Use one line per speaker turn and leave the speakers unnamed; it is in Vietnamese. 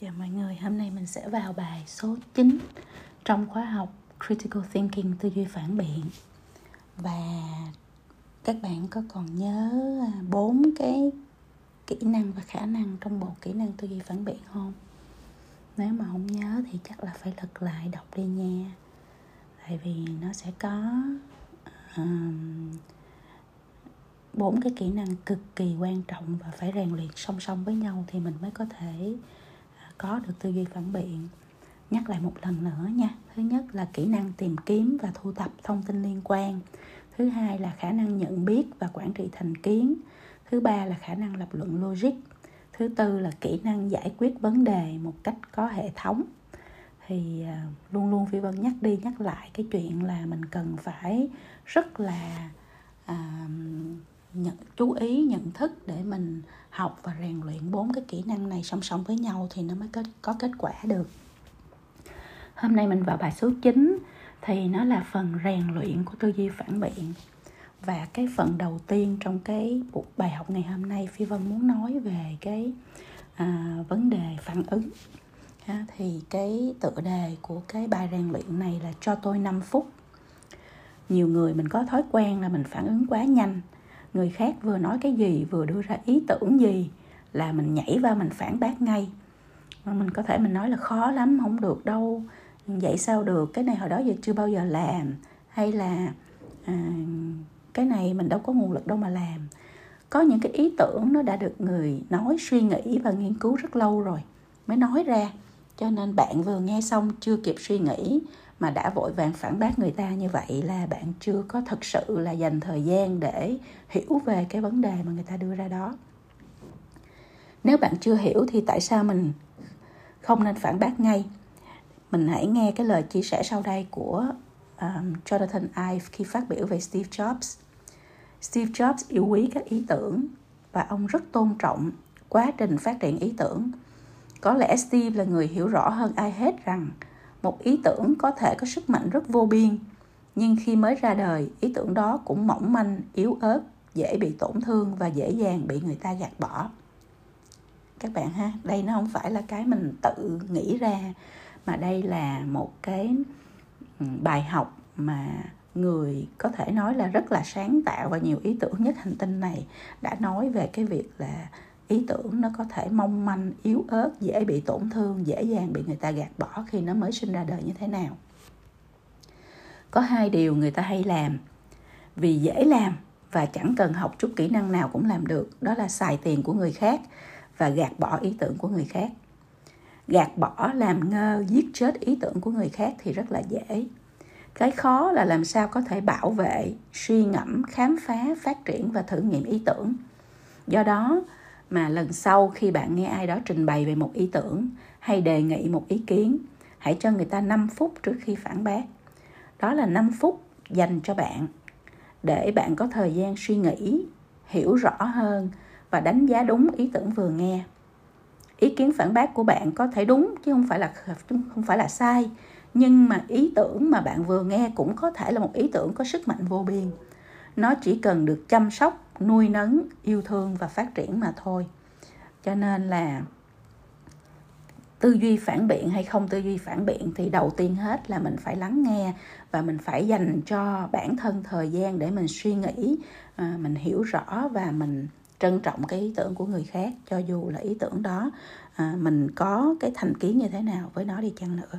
chào mọi người hôm nay mình sẽ vào bài số 9 trong khóa học Critical Thinking tư duy phản biện. Và các bạn có còn nhớ à, bốn cái kỹ năng và khả năng trong bộ kỹ năng tư duy phản biện không? Nếu mà không nhớ thì chắc là phải lật lại đọc đi nha. Tại vì nó sẽ có bốn um, cái kỹ năng cực kỳ quan trọng và phải rèn luyện song song với nhau thì mình mới có thể có được tư duy phản biện. Nhắc lại một lần nữa nha. Thứ nhất là kỹ năng tìm kiếm và thu thập thông tin liên quan. Thứ hai là khả năng nhận biết và quản trị thành kiến. Thứ ba là khả năng lập luận logic. Thứ tư là kỹ năng giải quyết vấn đề một cách có hệ thống. Thì à, luôn luôn phi vân nhắc đi nhắc lại cái chuyện là mình cần phải rất là uh, nhận chú ý nhận thức để mình học và rèn luyện bốn cái kỹ năng này song song với nhau thì nó mới có, có kết quả được. Hôm nay mình vào bài số 9 thì nó là phần rèn luyện của tư duy phản biện. Và cái phần đầu tiên trong cái bài học ngày hôm nay phi vân muốn nói về cái à, vấn đề phản ứng. Ha, thì cái tựa đề của cái bài rèn luyện này là cho tôi 5 phút. Nhiều người mình có thói quen là mình phản ứng quá nhanh người khác vừa nói cái gì vừa đưa ra ý tưởng gì là mình nhảy vào mình phản bác ngay. Mình có thể mình nói là khó lắm không được đâu. Vậy sao được? Cái này hồi đó giờ chưa bao giờ làm. Hay là à, cái này mình đâu có nguồn lực đâu mà làm. Có những cái ý tưởng nó đã được người nói suy nghĩ và nghiên cứu rất lâu rồi mới nói ra. Cho nên bạn vừa nghe xong chưa kịp suy nghĩ mà đã vội vàng phản bác người ta như vậy là bạn chưa có thực sự là dành thời gian để hiểu về cái vấn đề mà người ta đưa ra đó nếu bạn chưa hiểu thì tại sao mình không nên phản bác ngay mình hãy nghe cái lời chia sẻ sau đây của um, Jonathan Ive khi phát biểu về Steve Jobs. Steve Jobs yêu quý các ý tưởng và ông rất tôn trọng quá trình phát triển ý tưởng. Có lẽ Steve là người hiểu rõ hơn ai hết rằng một ý tưởng có thể có sức mạnh rất vô biên, nhưng khi mới ra đời, ý tưởng đó cũng mỏng manh, yếu ớt, dễ bị tổn thương và dễ dàng bị người ta gạt bỏ. Các bạn ha, đây nó không phải là cái mình tự nghĩ ra mà đây là một cái bài học mà người có thể nói là rất là sáng tạo và nhiều ý tưởng nhất hành tinh này đã nói về cái việc là ý tưởng nó có thể mong manh, yếu ớt, dễ bị tổn thương, dễ dàng bị người ta gạt bỏ khi nó mới sinh ra đời như thế nào. Có hai điều người ta hay làm. Vì dễ làm và chẳng cần học chút kỹ năng nào cũng làm được, đó là xài tiền của người khác và gạt bỏ ý tưởng của người khác. Gạt bỏ làm ngơ, giết chết ý tưởng của người khác thì rất là dễ. Cái khó là làm sao có thể bảo vệ, suy ngẫm, khám phá, phát triển và thử nghiệm ý tưởng. Do đó mà lần sau khi bạn nghe ai đó trình bày về một ý tưởng hay đề nghị một ý kiến, hãy cho người ta 5 phút trước khi phản bác. Đó là 5 phút dành cho bạn, để bạn có thời gian suy nghĩ, hiểu rõ hơn và đánh giá đúng ý tưởng vừa nghe. Ý kiến phản bác của bạn có thể đúng chứ không phải là không phải là sai, nhưng mà ý tưởng mà bạn vừa nghe cũng có thể là một ý tưởng có sức mạnh vô biên. Nó chỉ cần được chăm sóc nuôi nấng, yêu thương và phát triển mà thôi. Cho nên là tư duy phản biện hay không tư duy phản biện thì đầu tiên hết là mình phải lắng nghe và mình phải dành cho bản thân thời gian để mình suy nghĩ à, mình hiểu rõ và mình trân trọng cái ý tưởng của người khác, cho dù là ý tưởng đó à, mình có cái thành kiến như thế nào với nó đi chăng nữa.